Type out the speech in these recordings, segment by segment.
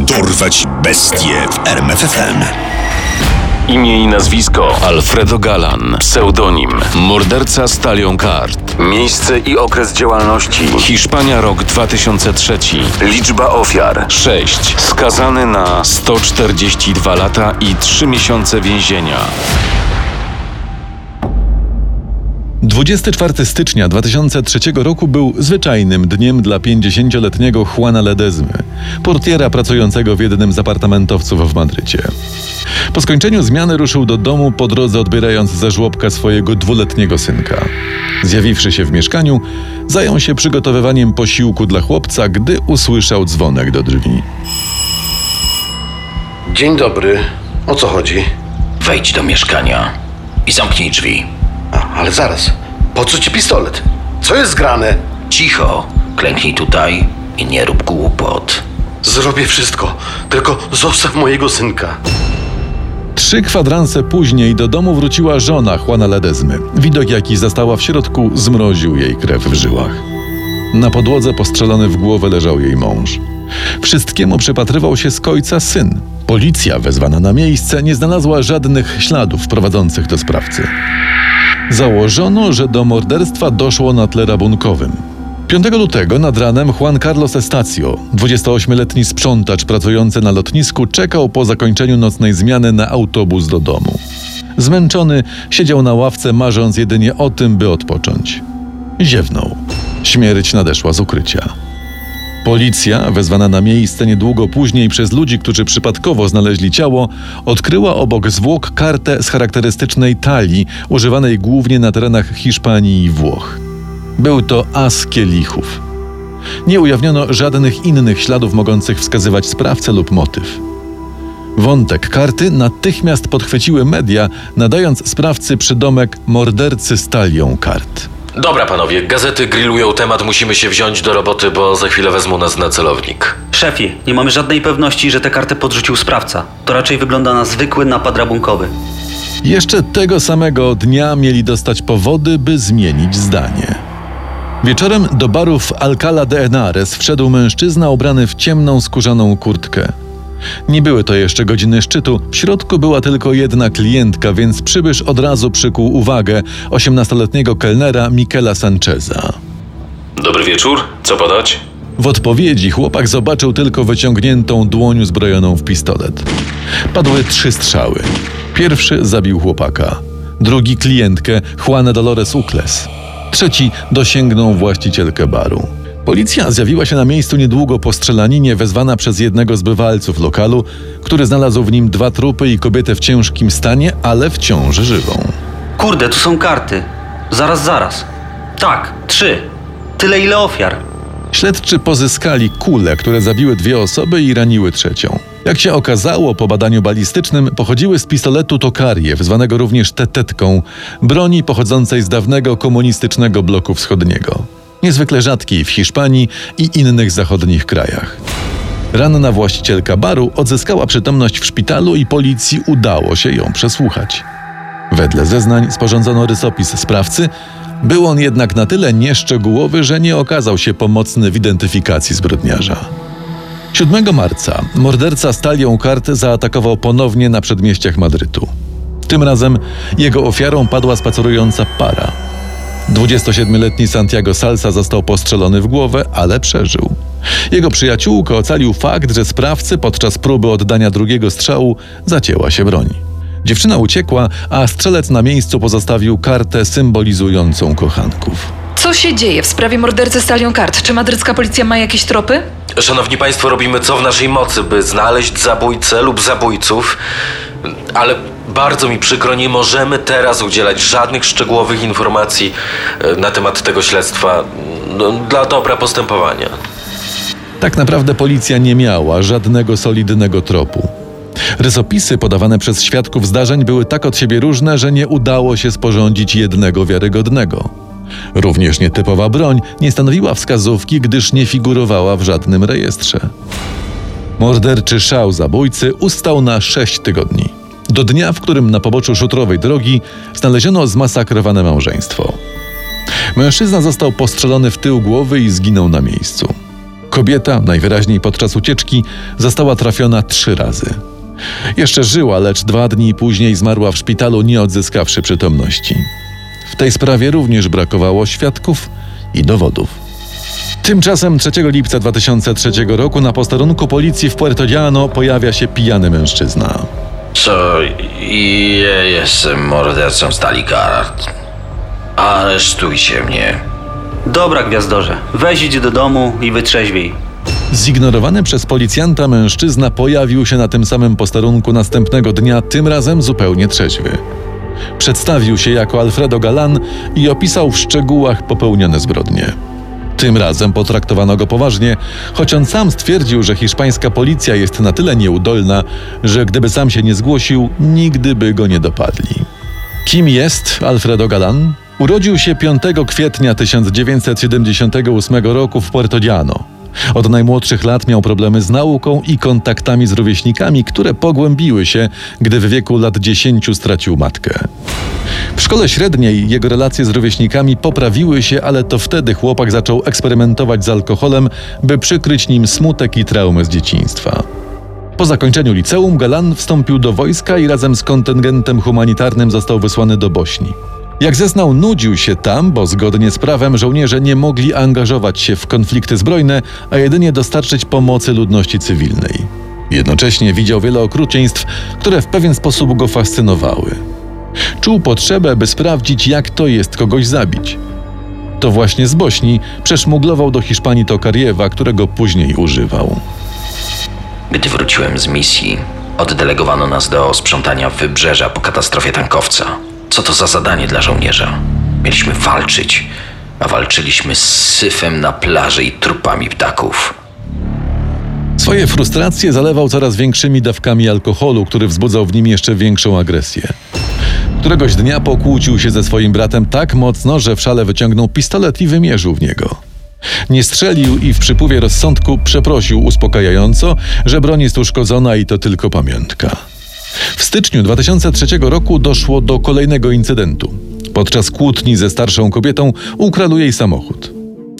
Dorwać bestie w RMFFM. Imię i nazwisko Alfredo Galan, pseudonim Morderca Stalion Kart. Miejsce i okres działalności Hiszpania rok 2003. Liczba ofiar 6. Skazany na 142 lata i 3 miesiące więzienia. 24 stycznia 2003 roku był zwyczajnym dniem dla 50-letniego Juana Ledezmy, portiera pracującego w jednym z apartamentowców w Madrycie. Po skończeniu zmiany ruszył do domu po drodze odbierając ze żłobka swojego dwuletniego synka. Zjawiwszy się w mieszkaniu, zajął się przygotowywaniem posiłku dla chłopca, gdy usłyszał dzwonek do drzwi. Dzień dobry. O co chodzi? Wejdź do mieszkania i zamknij drzwi. A, ale zaraz. Po co ci pistolet? Co jest grane? Cicho, klęknij tutaj i nie rób głupot. Zrobię wszystko, tylko zostaw mojego synka. Trzy kwadranse później do domu wróciła żona Juana Ledezmy. Widok, jaki zastała w środku, zmroził jej krew w żyłach. Na podłodze postrzelony w głowę leżał jej mąż. Wszystkiemu przypatrywał się z końca syn. Policja wezwana na miejsce nie znalazła żadnych śladów prowadzących do sprawcy. Założono, że do morderstwa doszło na tle rabunkowym. 5 lutego nad ranem Juan Carlos Estacio, 28-letni sprzątacz pracujący na lotnisku, czekał po zakończeniu nocnej zmiany na autobus do domu. Zmęczony siedział na ławce, marząc jedynie o tym, by odpocząć. Ziewnął. Śmierć nadeszła z ukrycia. Policja, wezwana na miejsce niedługo później przez ludzi, którzy przypadkowo znaleźli ciało, odkryła obok zwłok kartę z charakterystycznej talii, używanej głównie na terenach Hiszpanii i Włoch. Był to as kielichów. Nie ujawniono żadnych innych śladów mogących wskazywać sprawcę lub motyw. Wątek karty natychmiast podchwyciły media, nadając sprawcy przydomek mordercy stalią kart. Dobra, panowie, gazety grillują temat, musimy się wziąć do roboty, bo za chwilę wezmą nas na celownik. Szefie, nie mamy żadnej pewności, że tę kartę podrzucił sprawca. To raczej wygląda na zwykły napad rabunkowy. Jeszcze tego samego dnia mieli dostać powody, by zmienić zdanie. Wieczorem do baru w Alcala de Henares wszedł mężczyzna ubrany w ciemną skórzaną kurtkę. Nie były to jeszcze godziny szczytu, w środku była tylko jedna klientka, więc przybysz od razu przykuł uwagę 18-letniego kelnera Miquela Sancheza. Dobry wieczór, co podać? W odpowiedzi chłopak zobaczył tylko wyciągniętą dłoń uzbrojoną w pistolet. Padły trzy strzały. Pierwszy zabił chłopaka, drugi klientkę Juanę Dolores Ukles, trzeci dosięgnął właścicielkę baru. Policja zjawiła się na miejscu niedługo po strzelaninie wezwana przez jednego z bywalców lokalu, który znalazł w nim dwa trupy i kobietę w ciężkim stanie, ale wciąż żywą. Kurde, tu są karty. Zaraz, zaraz. Tak, trzy. Tyle ile ofiar. Śledczy pozyskali kule, które zabiły dwie osoby i raniły trzecią. Jak się okazało, po badaniu balistycznym pochodziły z pistoletu Tokariew, zwanego również tetetką, broni pochodzącej z dawnego komunistycznego bloku wschodniego. Niezwykle rzadkiej w Hiszpanii i innych zachodnich krajach. Ranna właścicielka baru odzyskała przytomność w szpitalu i policji udało się ją przesłuchać. Wedle zeznań sporządzono rysopis sprawcy, był on jednak na tyle nieszczegółowy, że nie okazał się pomocny w identyfikacji zbrodniarza. 7 marca morderca stalią kart zaatakował ponownie na przedmieściach Madrytu. Tym razem jego ofiarą padła spacerująca para. 27-letni Santiago Salsa został postrzelony w głowę, ale przeżył. Jego przyjaciółkę ocalił fakt, że sprawcy podczas próby oddania drugiego strzału zacięła się broń. Dziewczyna uciekła, a strzelec na miejscu pozostawił kartę symbolizującą kochanków. Co się dzieje w sprawie mordercy Stalion Kart? Czy madrycka policja ma jakieś tropy? Szanowni Państwo, robimy co w naszej mocy, by znaleźć zabójcę lub zabójców, ale bardzo mi przykro, nie możemy teraz udzielać żadnych szczegółowych informacji e, na temat tego śledztwa no, dla dobra postępowania. Tak naprawdę policja nie miała żadnego solidnego tropu. Rysopisy podawane przez świadków zdarzeń były tak od siebie różne, że nie udało się sporządzić jednego wiarygodnego. Również nietypowa broń nie stanowiła wskazówki, gdyż nie figurowała w żadnym rejestrze. Morderczy szał zabójcy ustał na sześć tygodni. Do dnia, w którym na poboczu szutrowej drogi znaleziono zmasakrowane małżeństwo. Mężczyzna został postrzelony w tył głowy i zginął na miejscu. Kobieta, najwyraźniej podczas ucieczki, została trafiona trzy razy. Jeszcze żyła, lecz dwa dni później zmarła w szpitalu, nie odzyskawszy przytomności. W tej sprawie również brakowało świadków i dowodów. Tymczasem 3 lipca 2003 roku na posterunku policji w Puerto Llano pojawia się pijany mężczyzna. Co? Ja jestem mordercą Stali Kart. Aresztujcie mnie. Dobra, gwiazdorze. Weź idź do domu i wytrzeźwiej. Zignorowany przez policjanta mężczyzna pojawił się na tym samym posterunku następnego dnia, tym razem zupełnie trzeźwy. Przedstawił się jako Alfredo Galan i opisał w szczegółach popełnione zbrodnie. Tym razem potraktowano go poważnie, choć on sam stwierdził, że hiszpańska policja jest na tyle nieudolna, że gdyby sam się nie zgłosił, nigdy by go nie dopadli. Kim jest Alfredo Galan? Urodził się 5 kwietnia 1978 roku w Puerto Llano. Od najmłodszych lat miał problemy z nauką i kontaktami z rówieśnikami, które pogłębiły się, gdy w wieku lat 10 stracił matkę. W szkole średniej jego relacje z rówieśnikami poprawiły się, ale to wtedy chłopak zaczął eksperymentować z alkoholem, by przykryć nim smutek i traumy z dzieciństwa. Po zakończeniu liceum Galan wstąpił do wojska i razem z kontyngentem humanitarnym został wysłany do Bośni. Jak zeznał, nudził się tam, bo zgodnie z prawem żołnierze nie mogli angażować się w konflikty zbrojne, a jedynie dostarczyć pomocy ludności cywilnej. Jednocześnie widział wiele okrucieństw, które w pewien sposób go fascynowały. Czuł potrzebę, by sprawdzić, jak to jest kogoś zabić. To właśnie z Bośni przeszmuglował do Hiszpanii Tokariewa, którego później używał. Gdy wróciłem z misji, oddelegowano nas do sprzątania wybrzeża po katastrofie tankowca. Co to za zadanie dla żołnierza? Mieliśmy walczyć, a walczyliśmy z syfem na plaży i trupami ptaków. Swoje frustracje zalewał coraz większymi dawkami alkoholu, który wzbudzał w nim jeszcze większą agresję. Któregoś dnia pokłócił się ze swoim bratem tak mocno, że w szale wyciągnął pistolet i wymierzył w niego. Nie strzelił i w przypływie rozsądku przeprosił uspokajająco, że broń jest uszkodzona i to tylko pamiątka. W styczniu 2003 roku doszło do kolejnego incydentu. Podczas kłótni ze starszą kobietą ukradł jej samochód.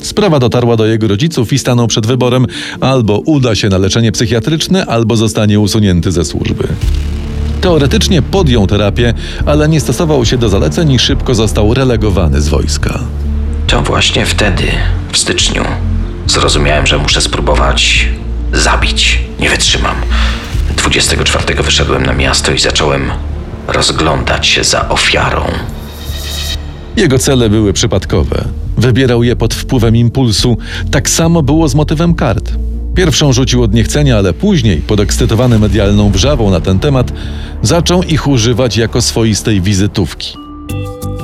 Sprawa dotarła do jego rodziców i stanął przed wyborem: albo uda się na leczenie psychiatryczne, albo zostanie usunięty ze służby. Teoretycznie podjął terapię, ale nie stosował się do zaleceń i szybko został relegowany z wojska. To właśnie wtedy, w styczniu, zrozumiałem, że muszę spróbować zabić. Nie wytrzymam. 24 wyszedłem na miasto i zacząłem rozglądać się za ofiarą. Jego cele były przypadkowe. Wybierał je pod wpływem impulsu. Tak samo było z motywem kart. Pierwszą rzucił od niechcenia, ale później, podekscytowany medialną wrzawą na ten temat, zaczął ich używać jako swoistej wizytówki.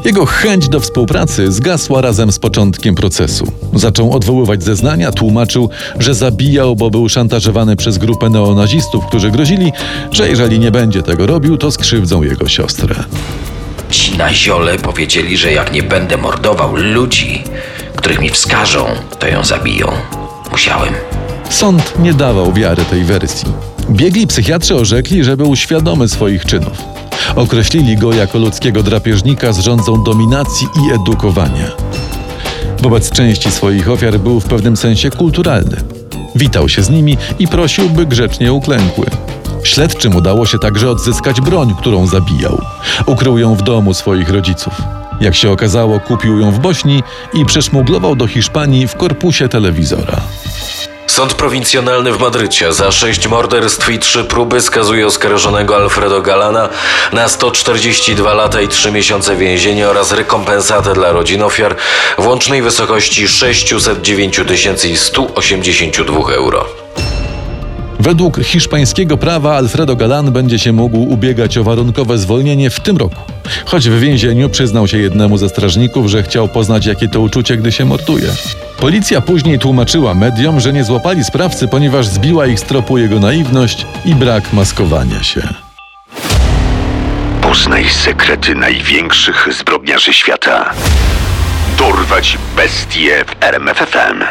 Jego chęć do współpracy zgasła razem z początkiem procesu. Zaczął odwoływać zeznania, tłumaczył, że zabijał, bo był szantażowany przez grupę neonazistów, którzy grozili, że jeżeli nie będzie tego robił, to skrzywdzą jego siostrę. Ci na ziole powiedzieli, że jak nie będę mordował ludzi, których mi wskażą, to ją zabiją. Musiałem. Sąd nie dawał wiary tej wersji. Biegli psychiatrzy orzekli, że był świadomy swoich czynów. Określili go jako ludzkiego drapieżnika z rządzą dominacji i edukowania. Wobec części swoich ofiar był w pewnym sensie kulturalny. Witał się z nimi i prosił, by grzecznie uklękły. Śledczym udało się także odzyskać broń, którą zabijał. Ukrył ją w domu swoich rodziców. Jak się okazało, kupił ją w Bośni i przeszmuglował do Hiszpanii w korpusie telewizora. Sąd prowincjonalny w Madrycie za sześć morderstw i trzy próby skazuje oskarżonego Alfredo Galana na 142 lata i 3 miesiące więzienia oraz rekompensatę dla rodzin ofiar w łącznej wysokości 609 182 euro. Według hiszpańskiego prawa Alfredo Galan będzie się mógł ubiegać o warunkowe zwolnienie w tym roku. Choć w więzieniu przyznał się jednemu ze strażników, że chciał poznać, jakie to uczucie, gdy się morduje. Policja później tłumaczyła mediom, że nie złapali sprawcy, ponieważ zbiła ich z tropu jego naiwność i brak maskowania się. Poznaj sekrety największych zbrodniarzy świata. Dorwać bestie w RMFFM.